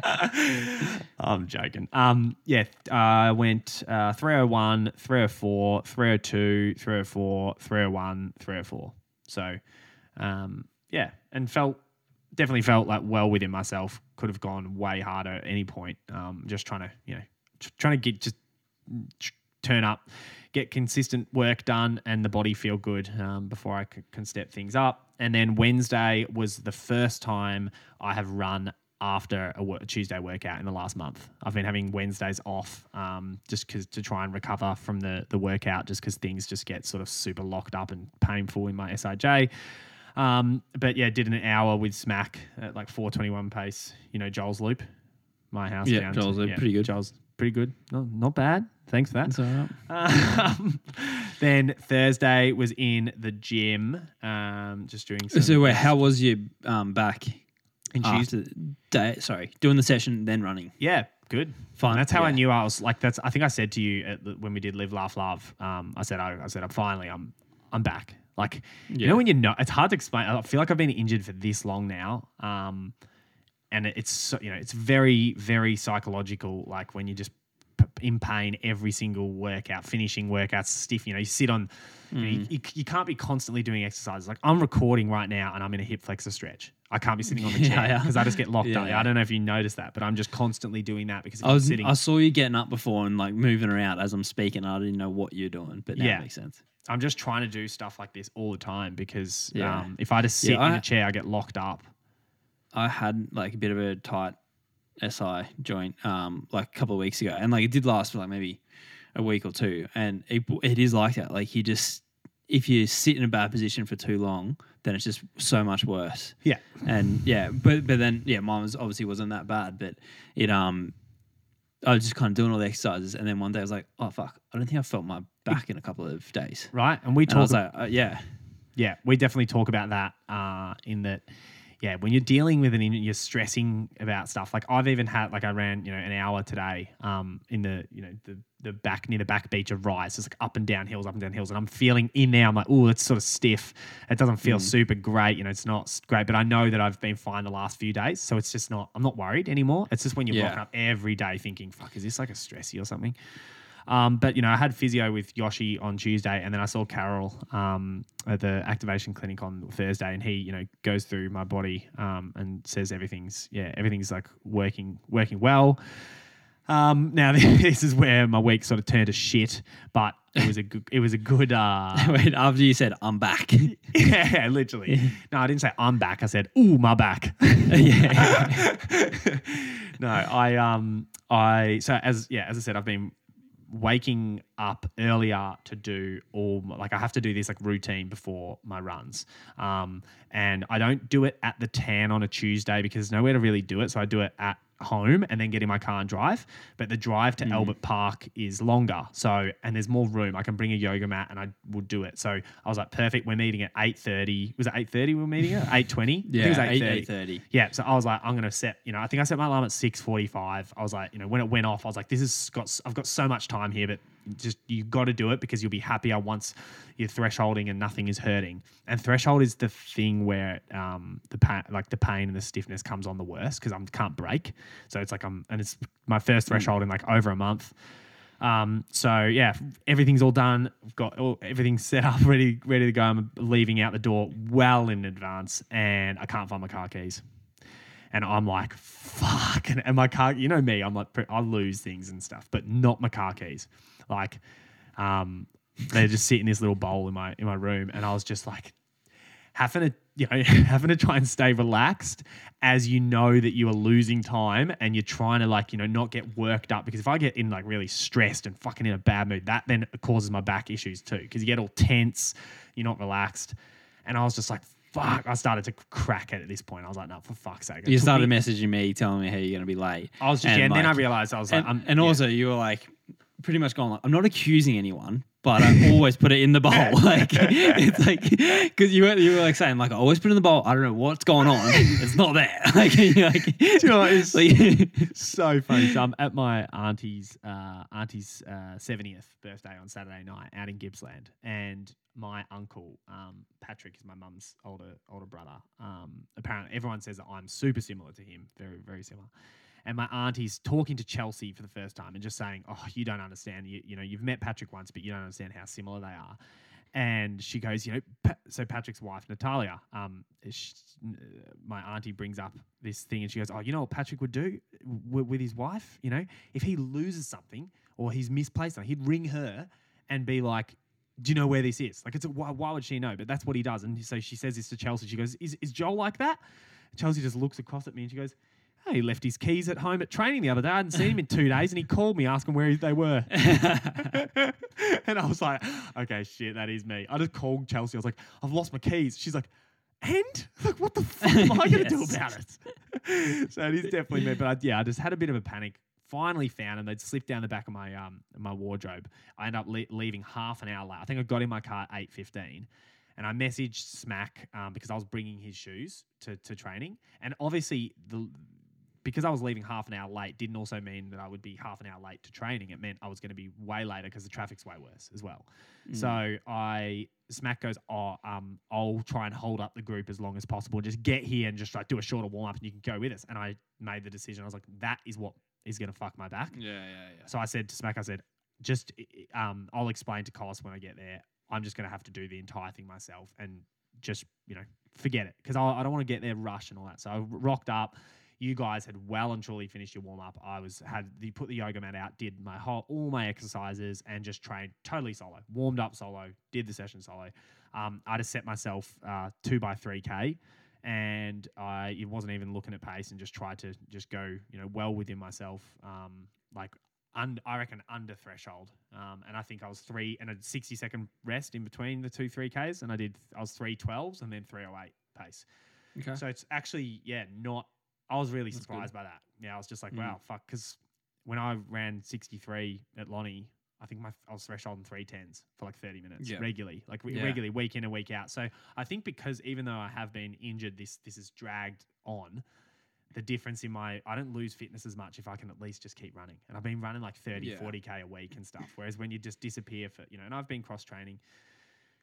I'm joking. Um, yeah, I went uh, 301, 304, 302, 304, 301, 304. So, um, yeah, and felt definitely felt like well within myself. Could have gone way harder at any point. Um, just trying to, you know, tr- trying to get just turn up, get consistent work done, and the body feel good um, before I c- can step things up. And then Wednesday was the first time I have run after a Tuesday workout in the last month. I've been having Wednesdays off um, just because to try and recover from the the workout, just because things just get sort of super locked up and painful in my SIJ. Um, but yeah, did an hour with Smack at like 421 pace. You know, Joel's Loop, my house. Yeah, down Joel's to- Loop, pretty good. Joel's pretty good. No, not bad. Thanks for that. That's all right. Um, then Thursday was in the gym, um, just doing some. So wait, how was your um back in Tuesday? day? Sorry, doing the session then running. Yeah, good. Fine. And that's how I knew I was like. That's. I think I said to you at the, when we did Live, Laugh, Love. Um, I said, I, I said, I'm finally, I'm, I'm back. Like, you know, when you know, it's hard to explain. I feel like I've been injured for this long now. Um, and it's so, you know, it's very, very psychological. Like when you're just p- in pain every single workout, finishing workouts stiff. You know, you sit on. You, know, you, you, you can't be constantly doing exercises. Like I'm recording right now, and I'm in a hip flexor stretch. I can't be sitting on the Yeah, chair yeah. because I just get locked Yeah, up. yeah. I don't know if you noticed that, but I'm just constantly doing that because I was sitting. I saw you getting up before and like moving around as I'm speaking. I didn't know what you're doing, but Yeah. makes sense. I'm just trying to do stuff like this all the time because Yeah. um, if I just sit Yeah, in a chair, I get locked up. I had like a bit of a tight SI joint um like a couple of weeks ago, and like it did last for like maybe a week or two, and it it is like that. Like you just if you sit in a bad position for too long, then it's just so much worse. Yeah. And yeah, but but then yeah, mine was obviously wasn't that bad, but it um I was just kind of doing all the exercises, and then one day I was like, oh fuck, I don't think I felt my back in a couple of days. Right. And we talked. Like, uh, yeah, Yeah, we definitely talk about that uh, in that. Yeah, when you're dealing with it and you're stressing about stuff, like I've even had, like I ran, you know, an hour today um, in the, you know, the the back near the back beach of Rye's. It's like up and down hills, up and down hills, and I'm feeling in there. I'm like, oh, it's sort of stiff. It doesn't feel super great. You know, it's not great, but I know that I've been fine the last few days, so it's just not. I'm not worried anymore. It's just when you're Yeah. walking up every day thinking, fuck, is this like a stressy or something? Um, but you know, I had physio with Yoshi on Tuesday, and then I saw Carol um, at the activation clinic on Thursday, and he, you know, goes through my body um, and says everything's yeah, everything's like working working well. Um, now this is where my week sort of turned to shit, but it was a good. It was a good. Uh, Wait, after you said I'm back. yeah, literally. No, I didn't say I'm back. I said, "Ooh, my back." yeah. no, I um I so as yeah as I said I've been waking up earlier to do all like I have to do this like routine before my runs. Um and I don't do it at the tan on a Tuesday because there's nowhere to really do it. So I do it at home and then get in my car and drive. But the drive to Albert Park is longer. So and there's more room. I can bring a yoga mat and I will do it. So I was like, perfect. We're meeting at eight thirty. Was it eight thirty we were meeting at? Eight twenty? Yeah, it was 8:30. 8:30. Yeah, so I was like, I'm gonna set. You know, I think I set my alarm at six forty-five. I was like, you know, when it went off, I was like, this has got. I've got so much time here, but just you got to do it because you'll be happier once you're thresholding and nothing is hurting. And threshold is the thing where um the pain, like the pain and the stiffness comes on the worst because I can't break. So it's like I'm, and it's my first threshold in like over a month. Um, so yeah, everything's all done. I've got all, everything set up, ready, ready to go. I'm leaving out the door well in advance, and I can't find my car keys. And I'm like, fuck. And, and my car, you know me, I'm like, I lose things and stuff, but not my car keys. Like, um, they just sit in this little bowl in my in my room, and I was just like, having to you know having to try and stay relaxed as you know that you are losing time and you're trying to like you know not get worked up. Because if I get in like really stressed and fucking in a bad mood that then causes my back issues too. Because you get all tense you're not relaxed. And I was just like fuck I started to crack it at this point. I was like no for fuck's sake. It You started me- messaging me telling me how you're going to be late. I was just yeah and then I realized I was like and, I'm, and yeah. also you were like pretty much going like I'm not accusing anyone, but I always put it in the bowl. like it's like because you were you were like saying like I always put it in the bowl. I don't know what's going on. It's not there. like, like you know what, it's- like- so funny. So I'm at my auntie's uh, auntie's seventieth birthday on Saturday night out in Gippsland, and my uncle um, Patrick is my mum's older older brother. Um, apparently, everyone says that I'm super similar to him, very very similar. And my auntie's talking to Chelsea for the first time and just saying, "Oh, you don't understand. You, you know, you've met Patrick once, but you don't understand how similar they are." And she goes, you know, pa- so Patrick's wife, Natalia, um, sh uh, my auntie brings up this thing and she goes, oh, you know what Patrick would do w- with his wife? You know, if he loses something or he's misplaced something, he'd ring her and be like, do you know where this is? Like, it's a, why, why would she know? But that's what he does. And so she says this to Chelsea. She goes, is, is Joel like that? Chelsea just looks across at me and she goes, oh, he left his keys at home at training the other day. I hadn't seen him in two days and he called me asking where they were. and I was like, okay, shit, that is me. I just called Chelsea. I was like, I've lost my keys. She's like, and like, what the fuck am I going to do about it? so it is definitely me. But I, yeah, I just had a bit of a panic. Finally found them. They'd slipped down the back of my um my wardrobe. I ended up le- leaving half an hour late. I think I got in my car at eight fifteen, and I messaged Smack um, because I was bringing his shoes to to training, and obviously the because I was leaving half an hour late didn't also mean that I would be half an hour late to training. It meant I was going to be way later because the traffic's way worse as well. So I Smack goes, oh, um, I'll try and hold up the group as long as possible. Just get here and just like do a shorter warm up, and you can go with us. And I made the decision. I was like, that is what is going to fuck my back. yeah, yeah, yeah. So I said to Smack, I said, just um, I'll explain to Collis when I get there. I'm just going to have to do the entire thing myself and just you know forget it because I, I don't want to get there rush and all that. So I rocked up. You guys had well and truly finished your warm up. I was had the put the yoga mat out, did my whole all my exercises, and just trained totally solo. Warmed up solo, did the session solo. Um, I just set myself uh, two by three k, and I it wasn't even looking at pace and just tried to just go you know well within myself. Um, like I reckon under threshold. Um, and I think I was three and a 60 second rest in between the two 3Ks. And I did, I was 312s and then 308 pace. Okay. So it's actually, yeah, not, I was really That's surprised by that. Yeah, I was just like, Mm. wow, fuck. Because when I ran 63 at Lonnie, I think my I was threshold in three tens for like 30 minutes Yeah. regularly, like Yeah. regularly, week in and week out. So I think because even though I have been injured, this this is dragged on. The difference in my I don't lose fitness as much if I can at least just keep running. And I've been running like 30, Yeah. 40k a week and stuff. Whereas when you just disappear for you know, and I've been cross training,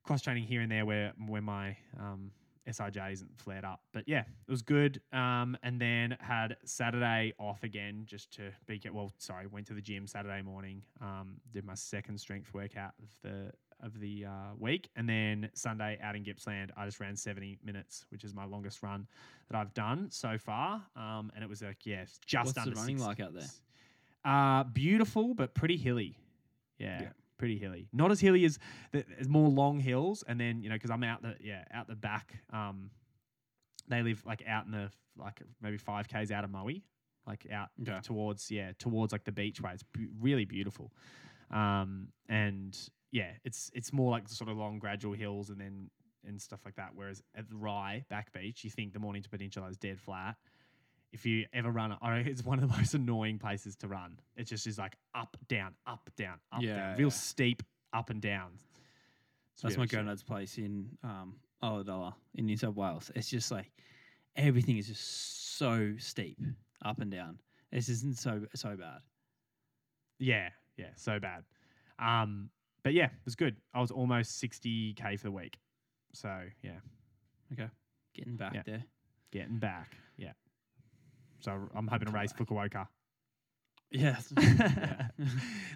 cross training here and there where where my um, SIJ isn't flared up. But yeah, it was good. Um, and then had Saturday off again just to be get well. Sorry, went to the gym Saturday morning. Um, did my second strength workout of the of the uh, week, and then Sunday out in Gippsland, I just ran seventy minutes, which is my longest run that I've done so far. Um, and it was like yeah, just What's the under running six- like out there? Uh, beautiful but pretty hilly. Yeah. Yeah. Pretty hilly. Not as hilly as the, there's more long hills, and then you know because I'm out the yeah out the back. Um, they live like out in the like maybe five k's out of Maui, like out Okay. towards yeah towards like the beach way. It's really beautiful, um, and yeah, it's it's more like sort of long gradual hills and then and stuff like that. Whereas at the Rye Back Beach, you think the Mornington Peninsula is dead flat. If you ever run, I it's one of the most annoying places to run. It just is like up, down, up, down, up, Yeah, down, real yeah. steep up and down. It's That's my granddad's place in um, Ulladulla in New South Wales. It's just like everything is just so steep up and down. This isn't so so bad. Yeah, yeah, so bad. Um, but yeah, it was good. I was almost 60k for the week. So yeah, Okay, getting back Yeah. there. getting back. So I'm hoping to race Fukuoka Yeah, yeah.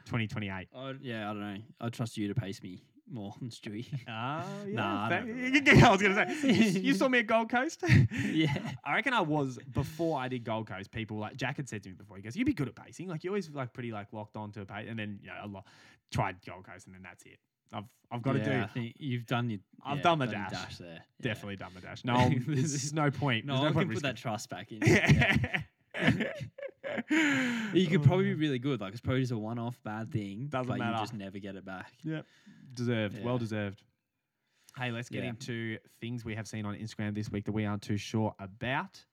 2028. I, yeah, I don't know. I trust you to pace me more than Stewie. Oh, yeah. Nah, I I was going to say, you, you saw me at Gold Coast? yeah, I reckon I was before I did Gold Coast. People like Jack had said to me before. He goes, "You'd be good at pacing. Like you're always like pretty like locked on to a pace." And then you know, I tried Gold Coast, and then that's it. I've I've got to yeah, I think you've done your. I've yeah, done the your dash. there. Yeah. Definitely done the dash. No, there's no point. No, no I can put that trust back in. Yeah. You could probably be oh. really good. Like it's probably just a one-off bad thing, Doesn't but matter. you just never get it back. Yep. Deserved. Well deserved. Hey, let's get Yeah. into things we have seen on Instagram this week that we aren't too sure about.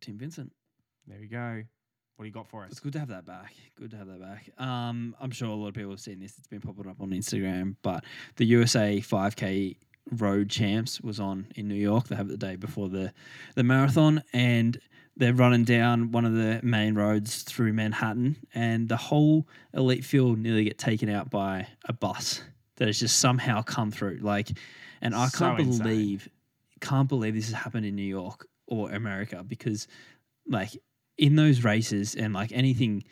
Tim Vincent. There we go. What do you got for us? It's good to have that back. Good to have that back. Um, I'm sure a lot of people have seen this. It's been popping up on Instagram, but the USA 5K Road Champs was on in New York. They have it the day before the the marathon, and they're running down one of the main roads through Manhattan, and the whole elite field nearly get taken out by a bus that has just somehow come through. Like, and I So can't insane. believe, can't believe this has happened in New York or America because, like, in those races and like anything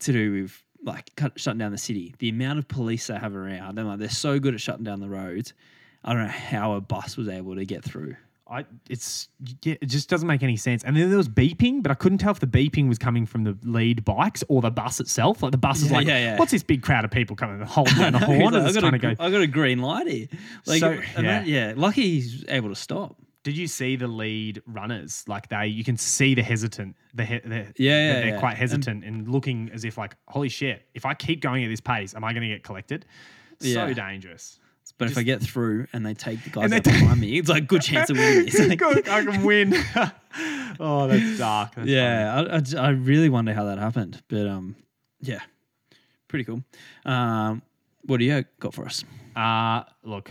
to do with like cut, shutting down the city, the amount of police they have around, and like they're so good at shutting down the roads. I don't know how a bus was able to get through. I it's yeah, it just doesn't make any sense. And then there was beeping, but I couldn't tell if the beeping was coming from the lead bikes or the bus itself. Like the bus is Yeah, like, yeah, what's this big crowd of people coming holding down the horn like, I got, trying a, to go? I got a green light here. Like, So, yeah. yeah, lucky he's able to stop. Did you see the lead runners? Like they, you can see the hesitant. The, he, the Yeah, they're, yeah, yeah. quite hesitant and, looking as if like, holy shit! If I keep going at this pace, am I going to get collected? So dangerous. But if I get through and they take the guys And out behind me, it's like good chance of winning this. Like, Good, I can win. oh, that's dark. That's yeah, I really wonder how that happened. But um, yeah, pretty cool. Um, what do you got for us? Uh look,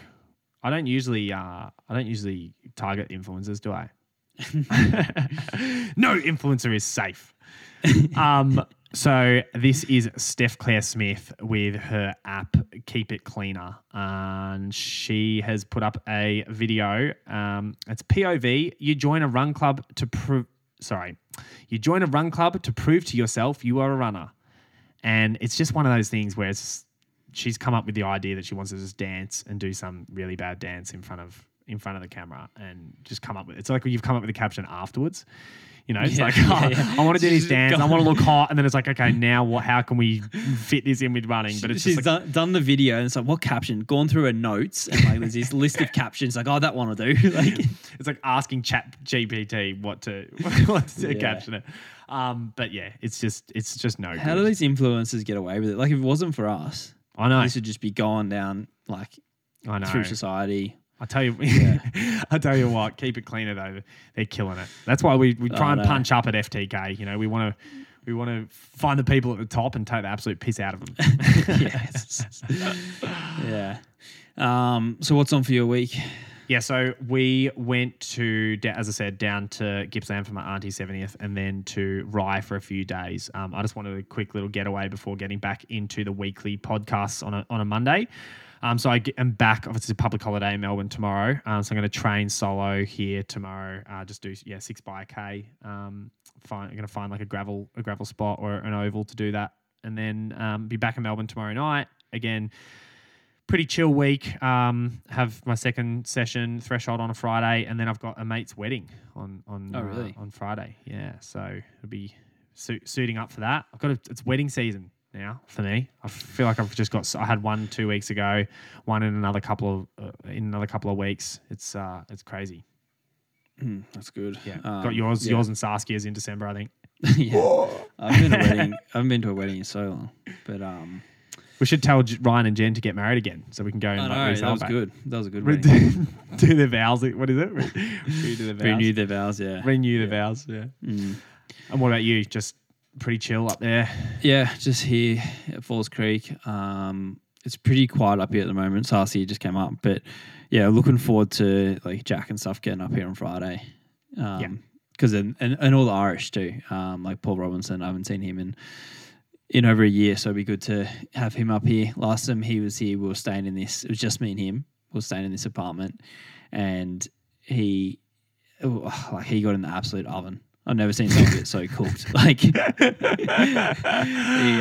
I don't usually, uh, I don't usually target influencers, do I? no influencer is safe. um, so this is Steph Claire Smith with her app Keep It Cleaner, and she has put up a video. Um, it's POV. You join a run club to prove. Sorry, you join a run club to prove to yourself you are a runner, and it's just one of those things where it's. She's come up with the idea that she wants to just dance and do some really bad dance in front of in front of the camera and just come up with it's like you've come up with a caption afterwards. You know, it's Yeah, like oh, yeah. I want to do this She's dance. I want to look hot, and then it's like, okay, now what? How can we fit this in with running? But it's She's just like, done, done the video and it's like, what caption? Gone through her notes and like there's this list of captions. Like, oh, that one will do. like, it's like asking Chat GPT what to what to Yeah. caption it. Um, but yeah, it's just it's just no. how good. do these influencers get away with it? Like, if it wasn't for us, I know. this would just be going down like I know. through society. I tell you, I tell you what. Keep it cleaner though. They're killing it. That's why we, we try I and know. punch up at FTK. You know, we want to we want to find the people at the top and take the absolute piss out of them. yes. yeah. Um, so what's on for your week? Yeah, so we went to, as I said, down to Gippsland for my auntie's 70th and then to Rye for a few days. Um, I just wanted a quick little getaway before getting back into the weekly podcasts on a, on a Monday. Um, so I am back. Obviously, it's a public holiday in Melbourne tomorrow. Um, so I'm going to train solo here tomorrow. Uh, just do yeah six by a k. Um, find, I'm going to find like a gravel a gravel spot or an oval to do that, and then um, be back in Melbourne tomorrow night again pretty chill week. Um, have my second session threshold on a Friday, and then I've got a mate's wedding on on Oh, uh, on Friday. Yeah, so it'll be su- suiting up for that. I've got a, it's wedding season. Now for me. I feel like I've just got. I had one two weeks ago, one in another couple of uh, in another couple of weeks. It's uh, it's crazy. Mm, that's good. Yeah, Um, got yours, yeah. yours and Saskia's in December, I think. yeah. I've been to a wedding. I haven't been to a wedding in so long, but um, We should tell Ryan and Jen to get married again, so we can go and I like, know that was re-celebrate. good. That was a good wedding. do their vows. What is it? Renew Redo the vows. Renew their vows. Yeah. Renew the vows. Yeah. Mm. And what about you? Just pretty chill up there. Yeah, just here at Falls Creek. Um, it's pretty quiet up here at the moment. Sarcy just came up, but yeah, looking forward to like Jack and stuff getting up here on Friday. Um, Yeah. because and, and all the Irish too. Um, like Paul Robinson, I haven't seen him in in over a year, so it'd be good to have him up here. Last time he was here, we were staying in this. It was just me and him. We were staying in this apartment, and he oh, like he got in the absolute oven. I've never seen someone get so cooked. Like he,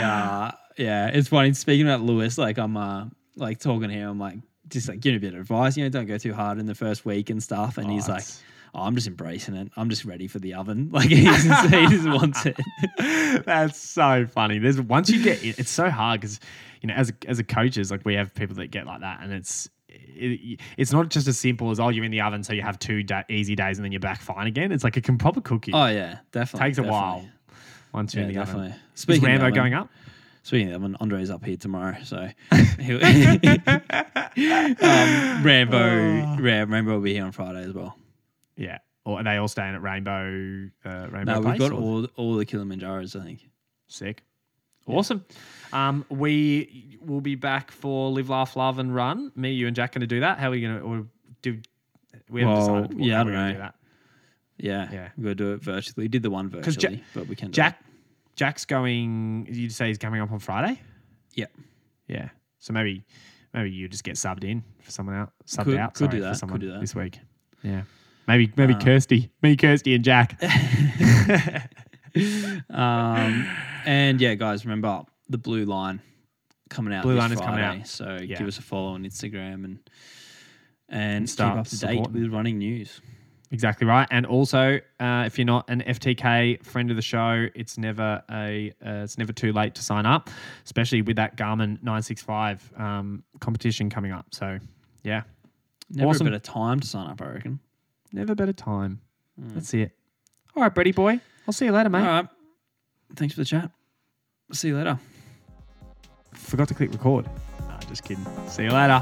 uh, yeah, it's funny. Speaking about Lewis, like I'm uh, like talking to him, I'm like just like giving a bit of advice. You know, don't go too hard in the first week and stuff. And he's Oh, like, oh, I'm just embracing it. I'm just ready for the oven. Like he just, he just wants it. That's so funny. There's once you get it, it's so hard because you know as a, as a coaches like we have people that get like that and it's it, it's not just as simple as oh you're in the oven so you have two da- easy days and then you're back fine again. It's like it can proper cook you. Oh yeah, definitely. Takes a definitely. while once you're Yeah, in the definitely. oven. Speaking of Rambo oven- going up? Speaking of, oven, Andre's up here tomorrow, so um, Rambo, Ram, Rambo will be here on Friday as well. Yeah. Or are they all staying at Rainbow? Uh, Rainbow No, we've got or- all all the Kilimanjaros, I think. Sick. Awesome. Um, we will be back for Live, Laugh, Love, and Run. Me, you, and Jack going to do that. How are we going to do? We haven't Well, decided. yeah, I don't know. do that. Yeah, Yeah. we're gonna do it virtually. Did the one 'Cause Ja- virtually, but we can. do Jack, it. Jack's going. You say he's coming up on Friday. Yeah. Yeah. So maybe, maybe you just get subbed in for someone else. Subbed Could- out. could sorry, do that, For could someone do that. this week. Yeah. Maybe maybe Um, Kirsty, me, Kirsty, and Jack. Um, and yeah, guys, remember the blue line coming out. Blue this Line is coming out. So Yeah. give us a follow on Instagram and and start keep up to date with running news. Exactly right. And also, uh, if you're not an FTK friend of the show, it's never a uh, it's never too late to sign up, especially with that Garmin 965 um, competition coming up. So, yeah, Never Awesome. a better time to sign up, I reckon. never better time. That's it. All right, Brady boy. I'll see you later, mate. All right. Thanks for the chat. See you later. Forgot to click record. Nah, just kidding. See you later.